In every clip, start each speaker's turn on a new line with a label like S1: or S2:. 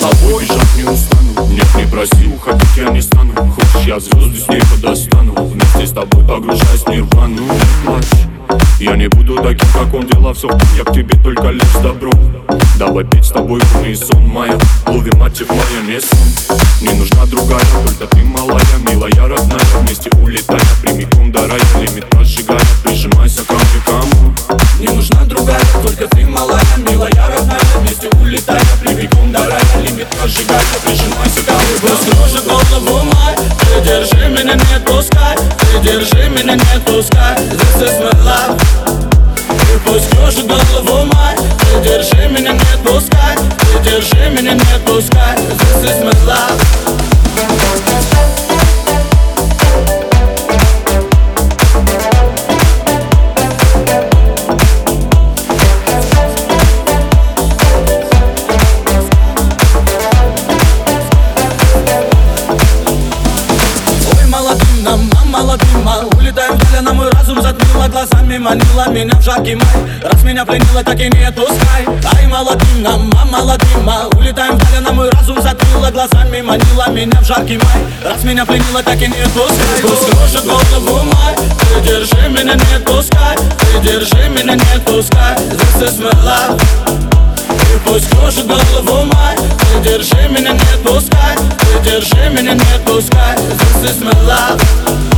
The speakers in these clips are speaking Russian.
S1: тобой бежать не устану Нет, не проси, уходить я не стану. Хочешь, я звезды с неба достану Вместе с тобой погружаясь в нирвану. Не я не буду таким, как он. Дела все я к тебе только лишь с добром. Давай петь с тобой лунный сон моя Лови мать моя не сон Не нужна другая, только ты малая
S2: меня, не отпускай Ты держи меня, не отпускай This is my love. И пусть кружит голову май Ты держи меня, не отпускай Ты держи меня, не отпускай Глазами манила меня в жаркий май. Раз меня пленила, так и не отпускай. Ай, молодым нам, а молодым а Улетаем вдаль, а на мой разум затмила Глазами манила меня в жаркий май. Раз меня пленила, так и не отпускай. Пусть кружит голову май. Ты держи меня, не отпускай. Ты держи меня, не отпускай. This is my love. И пусть кружит голову май. Ты держи меня, не отпускай. Ты держи меня, не отпускай. This is my love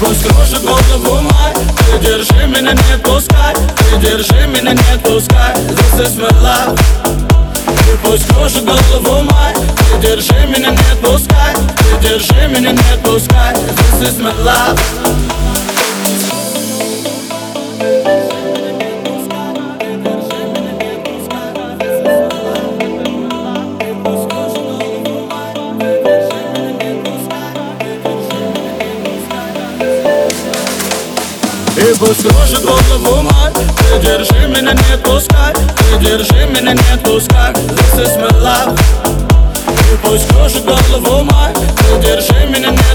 S2: пусть кружит голову май Ты держи меня, не отпускай Ты держи меня, не отпускай This is my love И пусть кружит голову май Ты держи меня, не отпускай Ты держи меня, не отпускай This is my love И пусть кружит голову май Ты держи меня, не отпускай Ты держи меня, не отпускай This is my love И пусть кружит голову май Ты держи меня, не